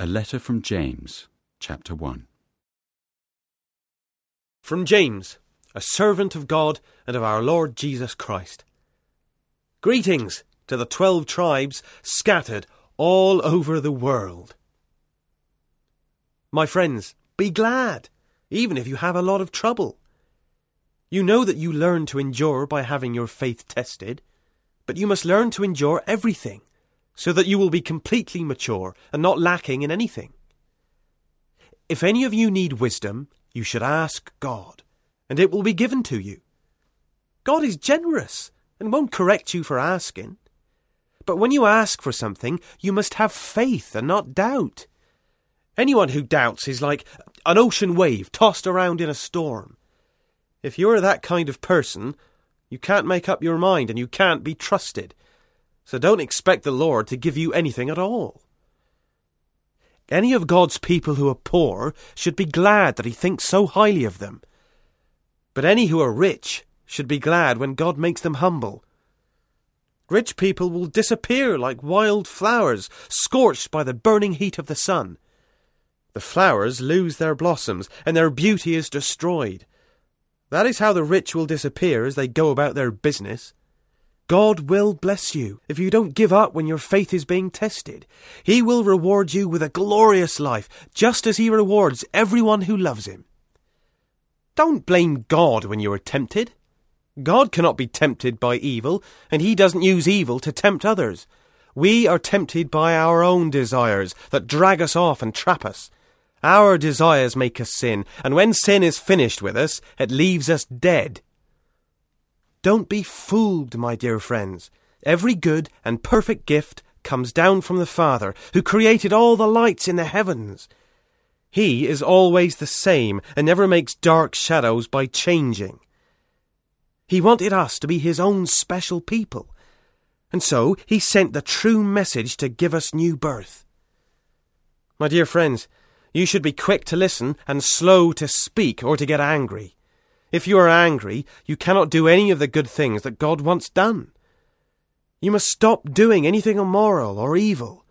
A letter from James, chapter 1. From James, a servant of God and of our Lord Jesus Christ. Greetings to the twelve tribes scattered all over the world. My friends, be glad, even if you have a lot of trouble. You know that you learn to endure by having your faith tested, but you must learn to endure everything so that you will be completely mature and not lacking in anything. If any of you need wisdom, you should ask God, and it will be given to you. God is generous and won't correct you for asking. But when you ask for something, you must have faith and not doubt. Anyone who doubts is like an ocean wave tossed around in a storm. If you're that kind of person, you can't make up your mind and you can't be trusted so don't expect the Lord to give you anything at all. Any of God's people who are poor should be glad that He thinks so highly of them. But any who are rich should be glad when God makes them humble. Rich people will disappear like wild flowers scorched by the burning heat of the sun. The flowers lose their blossoms, and their beauty is destroyed. That is how the rich will disappear as they go about their business. God will bless you if you don't give up when your faith is being tested. He will reward you with a glorious life, just as He rewards everyone who loves Him. Don't blame God when you are tempted. God cannot be tempted by evil, and He doesn't use evil to tempt others. We are tempted by our own desires that drag us off and trap us. Our desires make us sin, and when sin is finished with us, it leaves us dead. Don't be fooled, my dear friends. Every good and perfect gift comes down from the Father, who created all the lights in the heavens. He is always the same and never makes dark shadows by changing. He wanted us to be his own special people, and so he sent the true message to give us new birth. My dear friends, you should be quick to listen and slow to speak or to get angry. If you are angry, you cannot do any of the good things that God wants done. You must stop doing anything immoral or evil.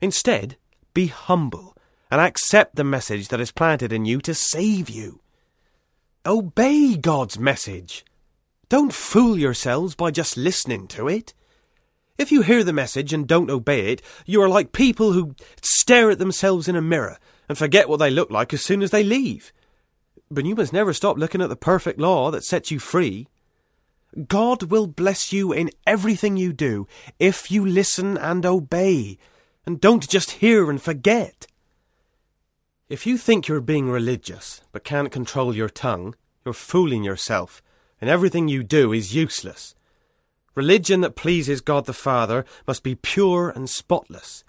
Instead, be humble and accept the message that is planted in you to save you. Obey God's message. Don't fool yourselves by just listening to it. If you hear the message and don't obey it, you are like people who stare at themselves in a mirror and forget what they look like as soon as they leave. But you must never stop looking at the perfect law that sets you free. God will bless you in everything you do if you listen and obey, and don't just hear and forget. If you think you're being religious but can't control your tongue, you're fooling yourself, and everything you do is useless. Religion that pleases God the Father must be pure and spotless.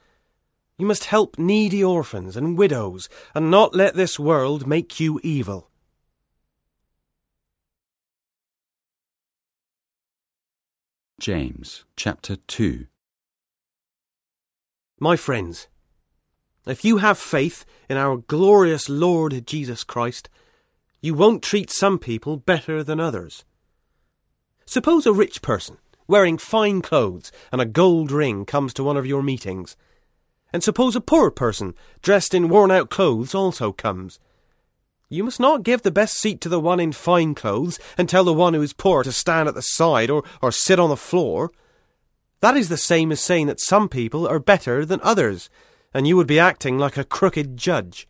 You must help needy orphans and widows, and not let this world make you evil. James chapter 2 My friends, if you have faith in our glorious Lord Jesus Christ, you won't treat some people better than others. Suppose a rich person, wearing fine clothes and a gold ring, comes to one of your meetings. And suppose a poor person, dressed in worn out clothes, also comes. You must not give the best seat to the one in fine clothes and tell the one who is poor to stand at the side or, or sit on the floor. That is the same as saying that some people are better than others, and you would be acting like a crooked judge.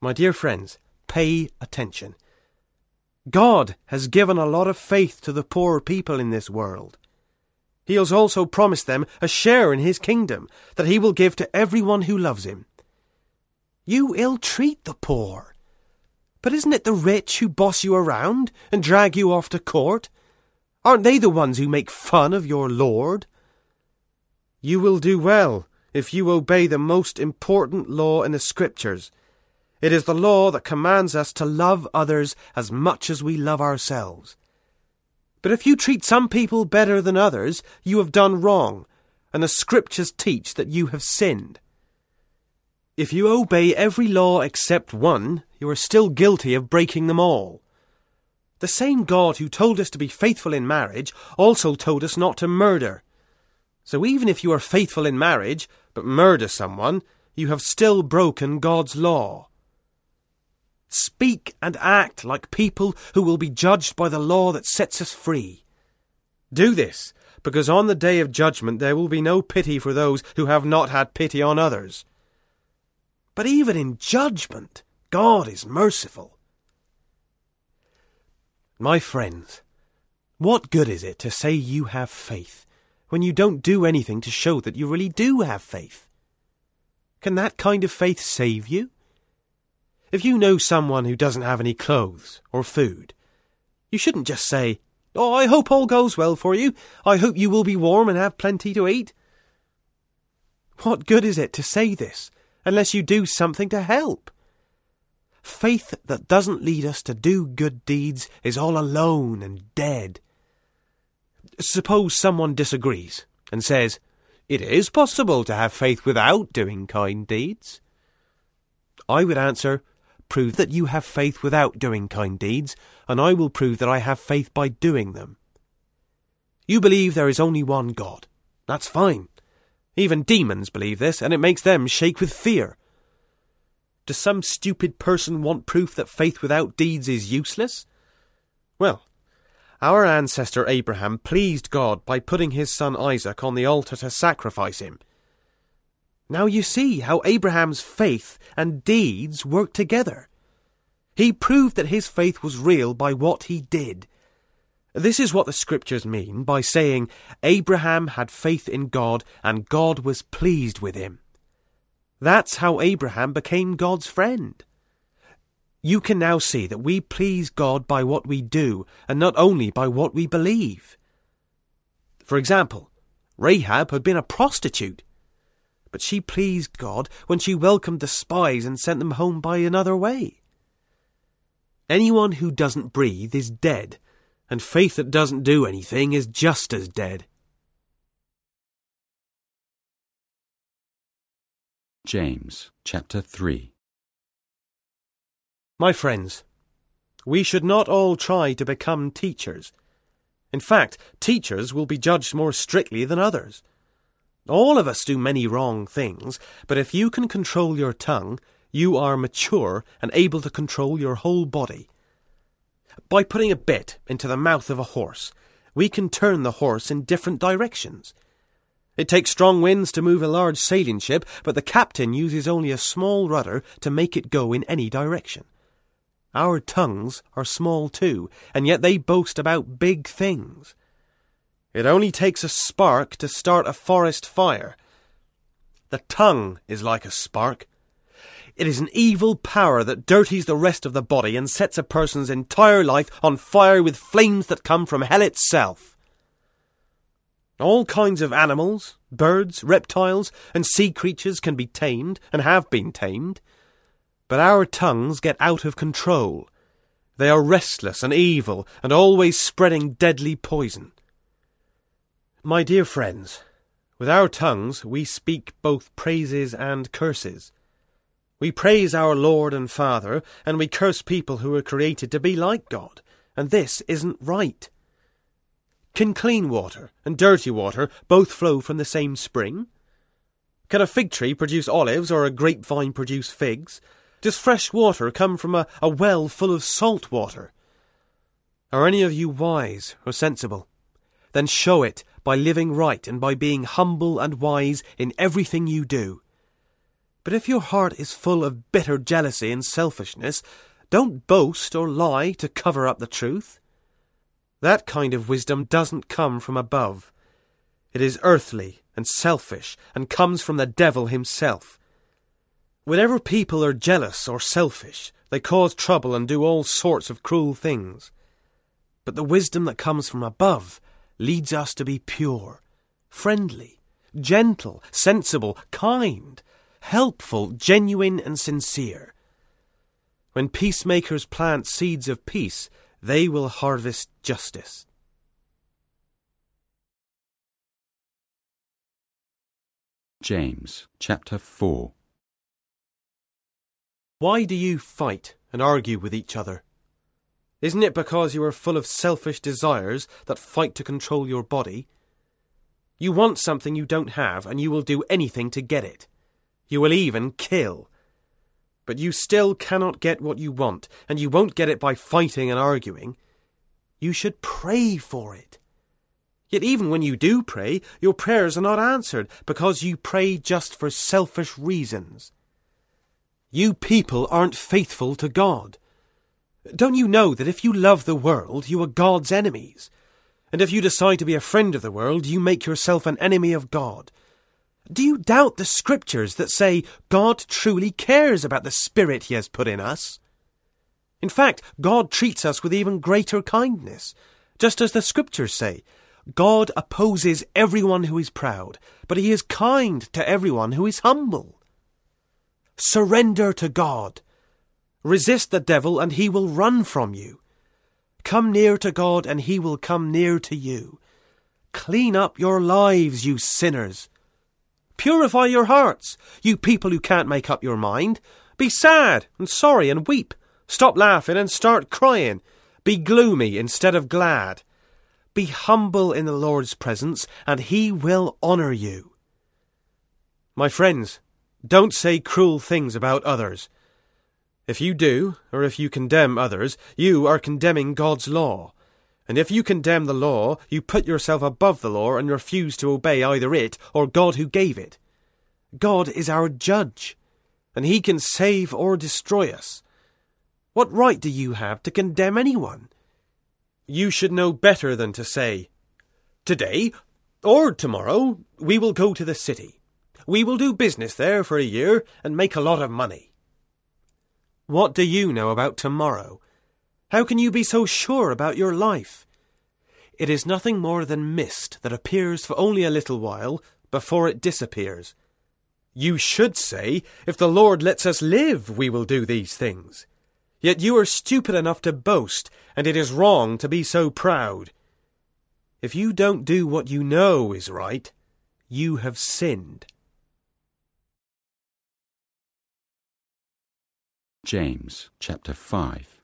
My dear friends, pay attention. God has given a lot of faith to the poor people in this world. He has also promised them a share in his kingdom that he will give to everyone who loves him. You ill treat the poor. But isn't it the rich who boss you around and drag you off to court? Aren't they the ones who make fun of your lord? You will do well if you obey the most important law in the scriptures. It is the law that commands us to love others as much as we love ourselves. But if you treat some people better than others, you have done wrong, and the scriptures teach that you have sinned. If you obey every law except one, you are still guilty of breaking them all. The same God who told us to be faithful in marriage also told us not to murder. So even if you are faithful in marriage, but murder someone, you have still broken God's law. Speak and act like people who will be judged by the law that sets us free. Do this, because on the day of judgment there will be no pity for those who have not had pity on others. But even in judgment, God is merciful. My friends, what good is it to say you have faith when you don't do anything to show that you really do have faith? Can that kind of faith save you? If you know someone who doesn't have any clothes or food, you shouldn't just say, Oh, I hope all goes well for you. I hope you will be warm and have plenty to eat. What good is it to say this unless you do something to help? Faith that doesn't lead us to do good deeds is all alone and dead. Suppose someone disagrees and says, It is possible to have faith without doing kind deeds. I would answer, Prove that you have faith without doing kind deeds, and I will prove that I have faith by doing them. You believe there is only one God. That's fine. Even demons believe this, and it makes them shake with fear. Does some stupid person want proof that faith without deeds is useless? Well, our ancestor Abraham pleased God by putting his son Isaac on the altar to sacrifice him. Now you see how Abraham's faith and deeds work together. He proved that his faith was real by what he did. This is what the scriptures mean by saying Abraham had faith in God and God was pleased with him. That's how Abraham became God's friend. You can now see that we please God by what we do and not only by what we believe. For example, Rahab had been a prostitute. But she pleased God when she welcomed the spies and sent them home by another way. Anyone who doesn't breathe is dead, and faith that doesn't do anything is just as dead. James chapter 3 My friends, we should not all try to become teachers. In fact, teachers will be judged more strictly than others. All of us do many wrong things, but if you can control your tongue, you are mature and able to control your whole body. By putting a bit into the mouth of a horse, we can turn the horse in different directions. It takes strong winds to move a large sailing ship, but the captain uses only a small rudder to make it go in any direction. Our tongues are small too, and yet they boast about big things. It only takes a spark to start a forest fire. The tongue is like a spark. It is an evil power that dirties the rest of the body and sets a person's entire life on fire with flames that come from hell itself. All kinds of animals, birds, reptiles, and sea creatures can be tamed and have been tamed. But our tongues get out of control. They are restless and evil and always spreading deadly poison. My dear friends, with our tongues we speak both praises and curses. We praise our Lord and Father, and we curse people who were created to be like God, and this isn't right. Can clean water and dirty water both flow from the same spring? Can a fig tree produce olives or a grapevine produce figs? Does fresh water come from a, a well full of salt water? Are any of you wise or sensible? Then show it by living right and by being humble and wise in everything you do. But if your heart is full of bitter jealousy and selfishness, don't boast or lie to cover up the truth. That kind of wisdom doesn't come from above. It is earthly and selfish and comes from the devil himself. Whenever people are jealous or selfish, they cause trouble and do all sorts of cruel things. But the wisdom that comes from above leads us to be pure, friendly, gentle, sensible, kind, helpful, genuine, and sincere. When peacemakers plant seeds of peace, they will harvest justice. James chapter 4 Why do you fight and argue with each other? Isn't it because you are full of selfish desires that fight to control your body? You want something you don't have, and you will do anything to get it. You will even kill. But you still cannot get what you want, and you won't get it by fighting and arguing. You should pray for it. Yet even when you do pray, your prayers are not answered because you pray just for selfish reasons. You people aren't faithful to God. Don't you know that if you love the world, you are God's enemies? And if you decide to be a friend of the world, you make yourself an enemy of God. Do you doubt the scriptures that say God truly cares about the spirit he has put in us? In fact, God treats us with even greater kindness. Just as the scriptures say, God opposes everyone who is proud, but he is kind to everyone who is humble. Surrender to God. Resist the devil and he will run from you. Come near to God and he will come near to you. Clean up your lives, you sinners. Purify your hearts, you people who can't make up your mind. Be sad and sorry and weep. Stop laughing and start crying. Be gloomy instead of glad. Be humble in the Lord's presence, and he will honour you. My friends, don't say cruel things about others. If you do, or if you condemn others, you are condemning God's law. And if you condemn the law, you put yourself above the law and refuse to obey either it or God who gave it. God is our judge, and he can save or destroy us. What right do you have to condemn anyone? You should know better than to say, Today, or tomorrow, we will go to the city. We will do business there for a year and make a lot of money. What do you know about tomorrow? How can you be so sure about your life? It is nothing more than mist that appears for only a little while before it disappears. You should say, If the Lord lets us live, we will do these things. Yet you are stupid enough to boast, and it is wrong to be so proud. If you don't do what you know is right, you have sinned. James chapter 5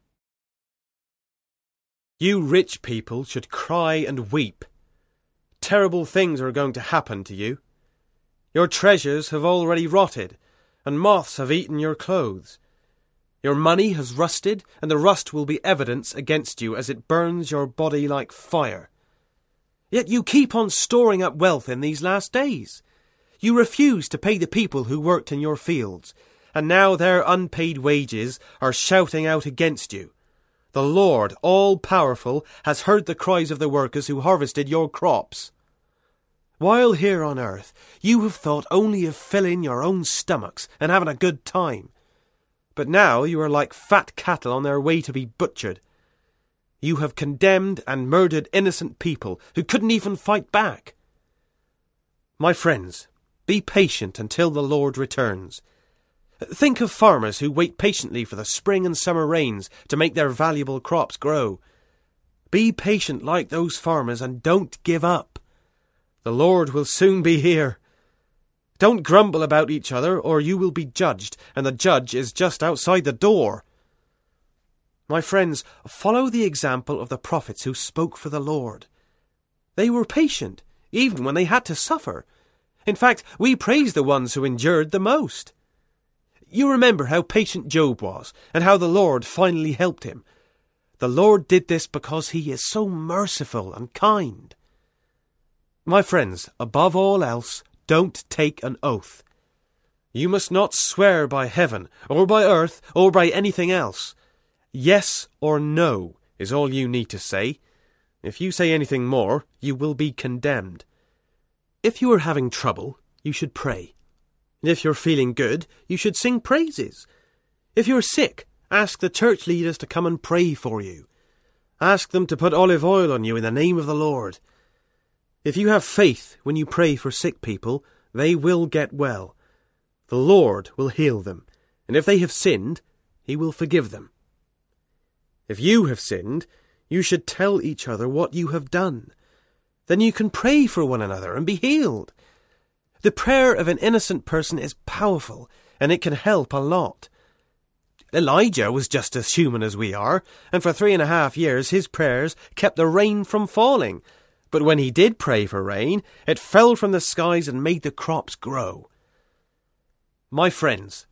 You rich people should cry and weep. Terrible things are going to happen to you. Your treasures have already rotted, and moths have eaten your clothes. Your money has rusted, and the rust will be evidence against you as it burns your body like fire. Yet you keep on storing up wealth in these last days. You refuse to pay the people who worked in your fields and now their unpaid wages are shouting out against you. The Lord, all powerful, has heard the cries of the workers who harvested your crops. While here on earth, you have thought only of filling your own stomachs and having a good time. But now you are like fat cattle on their way to be butchered. You have condemned and murdered innocent people who couldn't even fight back. My friends, be patient until the Lord returns. Think of farmers who wait patiently for the spring and summer rains to make their valuable crops grow. Be patient like those farmers and don't give up. The Lord will soon be here. Don't grumble about each other, or you will be judged, and the judge is just outside the door. My friends, follow the example of the prophets who spoke for the Lord. They were patient, even when they had to suffer. In fact, we praise the ones who endured the most. You remember how patient Job was, and how the Lord finally helped him. The Lord did this because he is so merciful and kind. My friends, above all else, don't take an oath. You must not swear by heaven, or by earth, or by anything else. Yes or no is all you need to say. If you say anything more, you will be condemned. If you are having trouble, you should pray. If you're feeling good, you should sing praises. If you're sick, ask the church leaders to come and pray for you. Ask them to put olive oil on you in the name of the Lord. If you have faith when you pray for sick people, they will get well. The Lord will heal them, and if they have sinned, He will forgive them. If you have sinned, you should tell each other what you have done. Then you can pray for one another and be healed. The prayer of an innocent person is powerful, and it can help a lot. Elijah was just as human as we are, and for three and a half years his prayers kept the rain from falling. But when he did pray for rain, it fell from the skies and made the crops grow. My friends,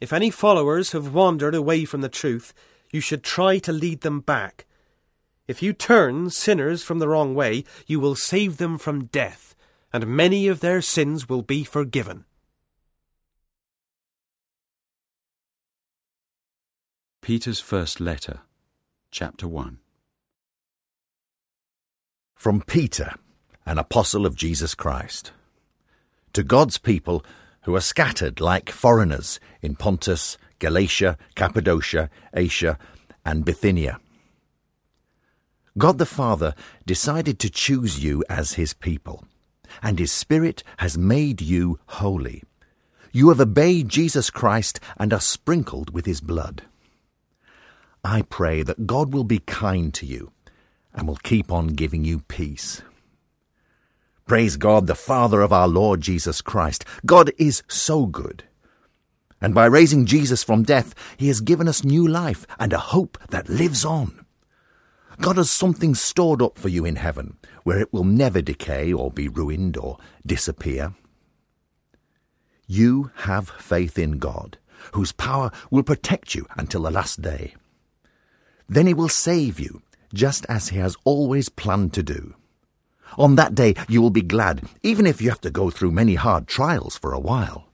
if any followers have wandered away from the truth, you should try to lead them back. If you turn sinners from the wrong way, you will save them from death, and many of their sins will be forgiven. Peter's First Letter, Chapter 1 From Peter, an apostle of Jesus Christ. To God's people who are scattered like foreigners in Pontus, Galatia, Cappadocia, Asia, and Bithynia. God the Father decided to choose you as his people, and his Spirit has made you holy. You have obeyed Jesus Christ and are sprinkled with his blood. I pray that God will be kind to you and will keep on giving you peace. Praise God, the Father of our Lord Jesus Christ. God is so good. And by raising Jesus from death, he has given us new life and a hope that lives on. God has something stored up for you in heaven, where it will never decay or be ruined or disappear. You have faith in God, whose power will protect you until the last day. Then he will save you, just as he has always planned to do. On that day you will be glad, even if you have to go through many hard trials for a while.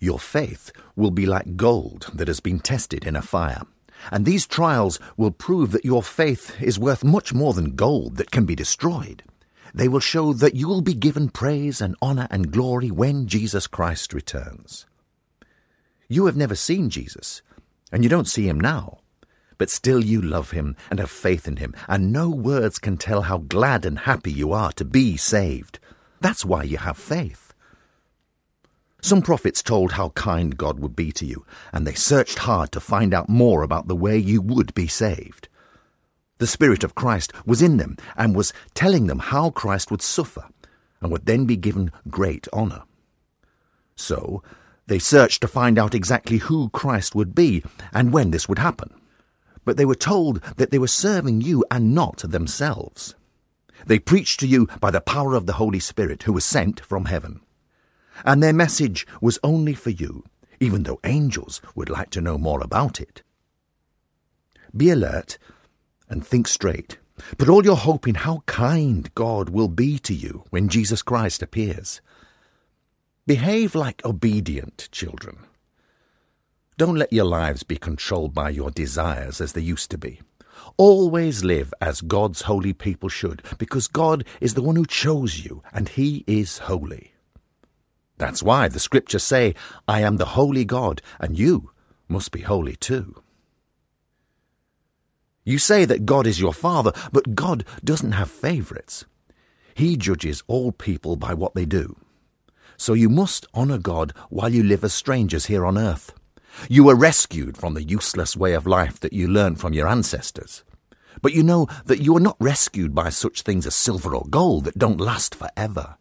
Your faith will be like gold that has been tested in a fire. And these trials will prove that your faith is worth much more than gold that can be destroyed. They will show that you will be given praise and honour and glory when Jesus Christ returns. You have never seen Jesus, and you don't see him now but still you love him and have faith in him, and no words can tell how glad and happy you are to be saved. That's why you have faith. Some prophets told how kind God would be to you, and they searched hard to find out more about the way you would be saved. The Spirit of Christ was in them and was telling them how Christ would suffer and would then be given great honour. So, they searched to find out exactly who Christ would be and when this would happen but they were told that they were serving you and not themselves. They preached to you by the power of the Holy Spirit who was sent from heaven. And their message was only for you, even though angels would like to know more about it. Be alert and think straight. Put all your hope in how kind God will be to you when Jesus Christ appears. Behave like obedient children. Don't let your lives be controlled by your desires as they used to be. Always live as God's holy people should, because God is the one who chose you, and He is holy. That's why the scriptures say, I am the holy God, and you must be holy too. You say that God is your Father, but God doesn't have favourites. He judges all people by what they do. So you must honour God while you live as strangers here on earth. You were rescued from the useless way of life that you learned from your ancestors. But you know that you are not rescued by such things as silver or gold that don't last forever.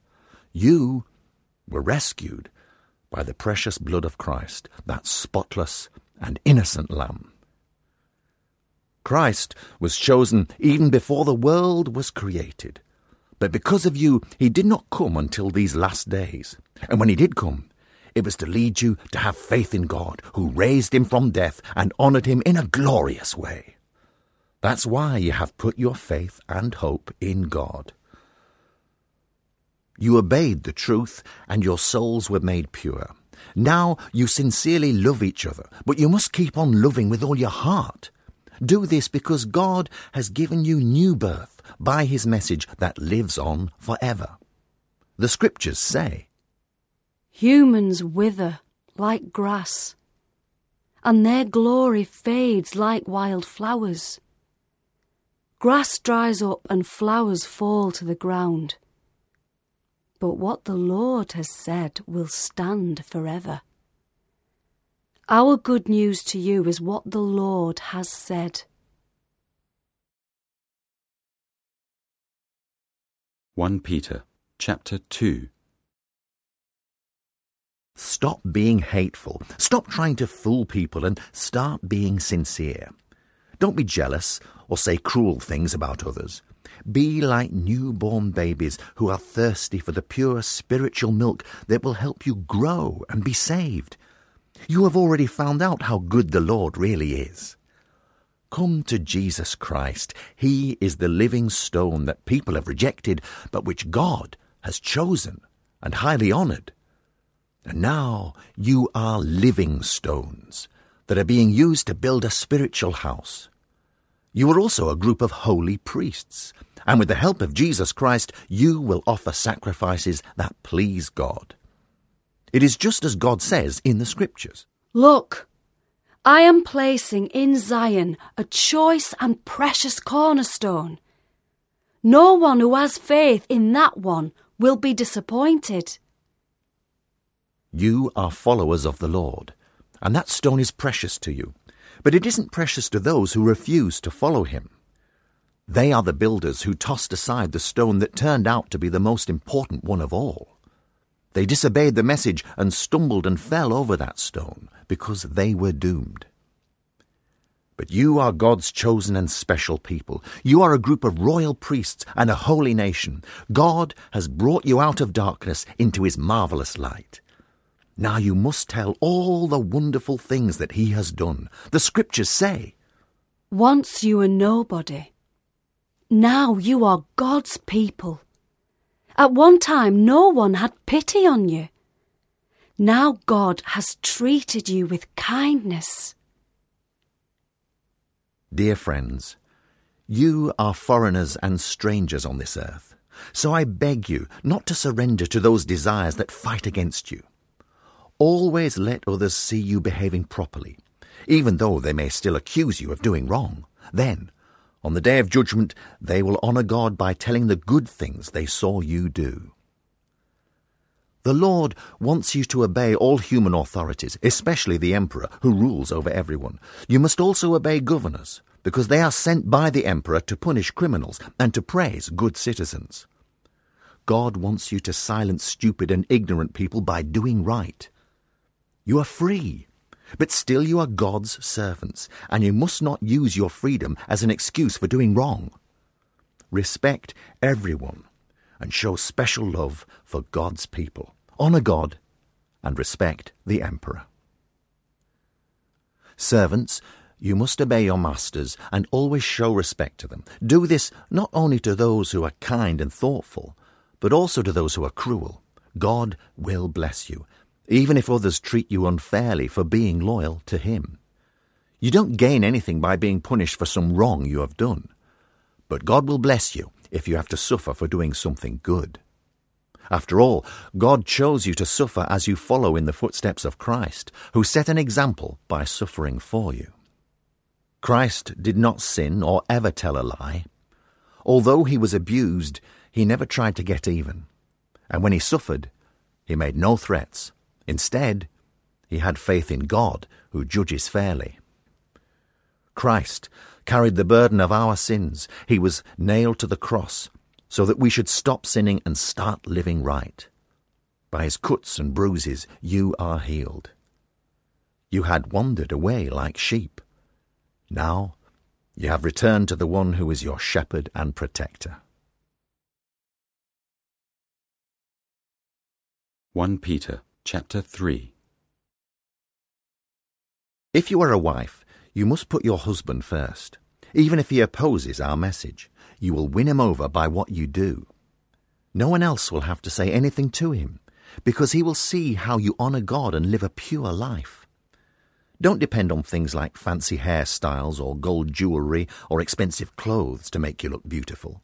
You were rescued by the precious blood of Christ, that spotless and innocent Lamb. Christ was chosen even before the world was created. But because of you, he did not come until these last days. And when he did come, it was to lead you to have faith in God, who raised him from death and honoured him in a glorious way. That's why you have put your faith and hope in God. You obeyed the truth, and your souls were made pure. Now you sincerely love each other, but you must keep on loving with all your heart. Do this because God has given you new birth by his message that lives on forever. The scriptures say, Humans wither like grass, and their glory fades like wild flowers. Grass dries up and flowers fall to the ground. But what the Lord has said will stand forever. Our good news to you is what the Lord has said. 1 Peter chapter 2 Stop being hateful. Stop trying to fool people and start being sincere. Don't be jealous or say cruel things about others. Be like newborn babies who are thirsty for the pure spiritual milk that will help you grow and be saved. You have already found out how good the Lord really is. Come to Jesus Christ. He is the living stone that people have rejected, but which God has chosen and highly honoured. And now you are living stones that are being used to build a spiritual house. You are also a group of holy priests, and with the help of Jesus Christ, you will offer sacrifices that please God. It is just as God says in the Scriptures. Look, I am placing in Zion a choice and precious cornerstone. No one who has faith in that one will be disappointed. You are followers of the Lord, and that stone is precious to you. But it isn't precious to those who refuse to follow him. They are the builders who tossed aside the stone that turned out to be the most important one of all. They disobeyed the message and stumbled and fell over that stone because they were doomed. But you are God's chosen and special people. You are a group of royal priests and a holy nation. God has brought you out of darkness into his marvelous light. Now you must tell all the wonderful things that he has done. The scriptures say, Once you were nobody. Now you are God's people. At one time, no one had pity on you. Now God has treated you with kindness. Dear friends, you are foreigners and strangers on this earth. So I beg you not to surrender to those desires that fight against you. Always let others see you behaving properly, even though they may still accuse you of doing wrong. Then, on the day of judgment, they will honour God by telling the good things they saw you do. The Lord wants you to obey all human authorities, especially the emperor, who rules over everyone. You must also obey governors, because they are sent by the emperor to punish criminals and to praise good citizens. God wants you to silence stupid and ignorant people by doing right. You are free, but still you are God's servants, and you must not use your freedom as an excuse for doing wrong. Respect everyone and show special love for God's people. Honour God and respect the emperor. Servants, you must obey your masters and always show respect to them. Do this not only to those who are kind and thoughtful, but also to those who are cruel. God will bless you even if others treat you unfairly for being loyal to Him. You don't gain anything by being punished for some wrong you have done, but God will bless you if you have to suffer for doing something good. After all, God chose you to suffer as you follow in the footsteps of Christ, who set an example by suffering for you. Christ did not sin or ever tell a lie. Although he was abused, he never tried to get even. And when he suffered, he made no threats Instead, he had faith in God, who judges fairly. Christ carried the burden of our sins. He was nailed to the cross so that we should stop sinning and start living right. By his cuts and bruises, you are healed. You had wandered away like sheep. Now you have returned to the one who is your shepherd and protector. 1 Peter Chapter 3 If you are a wife, you must put your husband first. Even if he opposes our message, you will win him over by what you do. No one else will have to say anything to him, because he will see how you honour God and live a pure life. Don't depend on things like fancy hairstyles or gold jewellery or expensive clothes to make you look beautiful.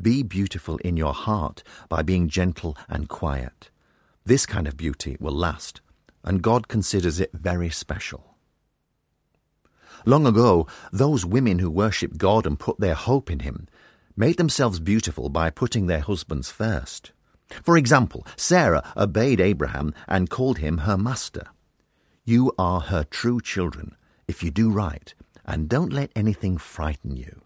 Be beautiful in your heart by being gentle and quiet. This kind of beauty will last, and God considers it very special. Long ago, those women who worshipped God and put their hope in Him made themselves beautiful by putting their husbands first. For example, Sarah obeyed Abraham and called him her master. You are her true children if you do right, and don't let anything frighten you.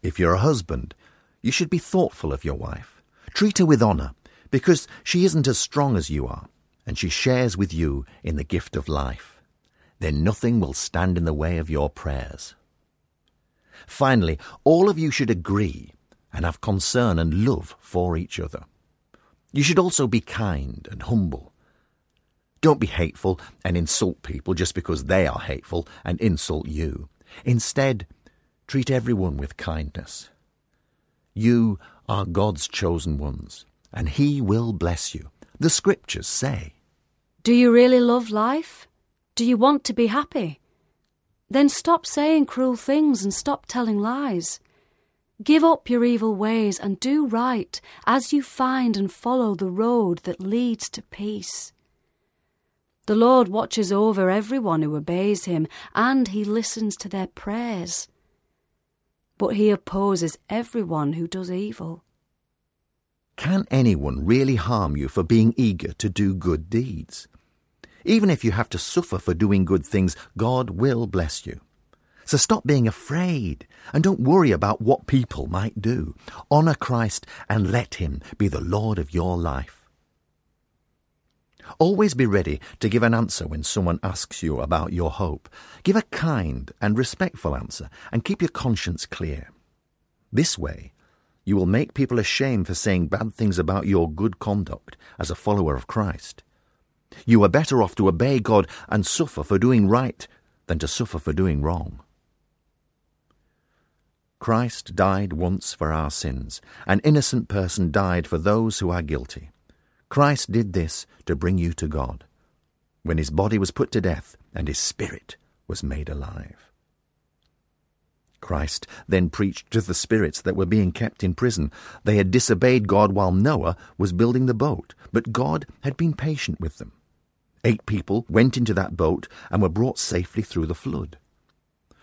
If you're a husband, you should be thoughtful of your wife. Treat her with honour because she isn't as strong as you are, and she shares with you in the gift of life. then nothing will stand in the way of your prayers. Finally, all of you should agree and have concern and love for each other. You should also be kind and humble. Don't be hateful and insult people just because they are hateful and insult you. Instead, treat everyone with kindness. You are God's chosen ones, and He will bless you. The scriptures say. Do you really love life? Do you want to be happy? Then stop saying cruel things and stop telling lies. Give up your evil ways and do right as you find and follow the road that leads to peace. The Lord watches over everyone who obeys him, and he listens to their prayers. But he opposes everyone who does evil. Can anyone really harm you for being eager to do good deeds? Even if you have to suffer for doing good things, God will bless you. So stop being afraid and don't worry about what people might do. Honour Christ and let Him be the Lord of your life. Always be ready to give an answer when someone asks you about your hope. Give a kind and respectful answer and keep your conscience clear. This way, you will make people ashamed for saying bad things about your good conduct as a follower of Christ. You are better off to obey God and suffer for doing right than to suffer for doing wrong. Christ died once for our sins. An innocent person died for those who are guilty. Christ did this to bring you to God. When his body was put to death and his spirit was made alive. Christ then preached to the spirits that were being kept in prison. They had disobeyed God while Noah was building the boat, but God had been patient with them. Eight people went into that boat and were brought safely through the flood.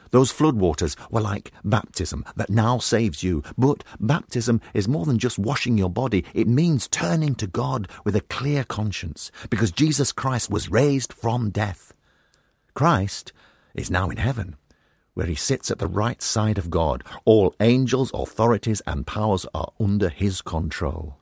Those floodwaters were like baptism that now saves you. But baptism is more than just washing your body. It means turning to God with a clear conscience because Jesus Christ was raised from death. Christ is now in heaven, where he sits at the right side of God. All angels, authorities, and powers are under his control.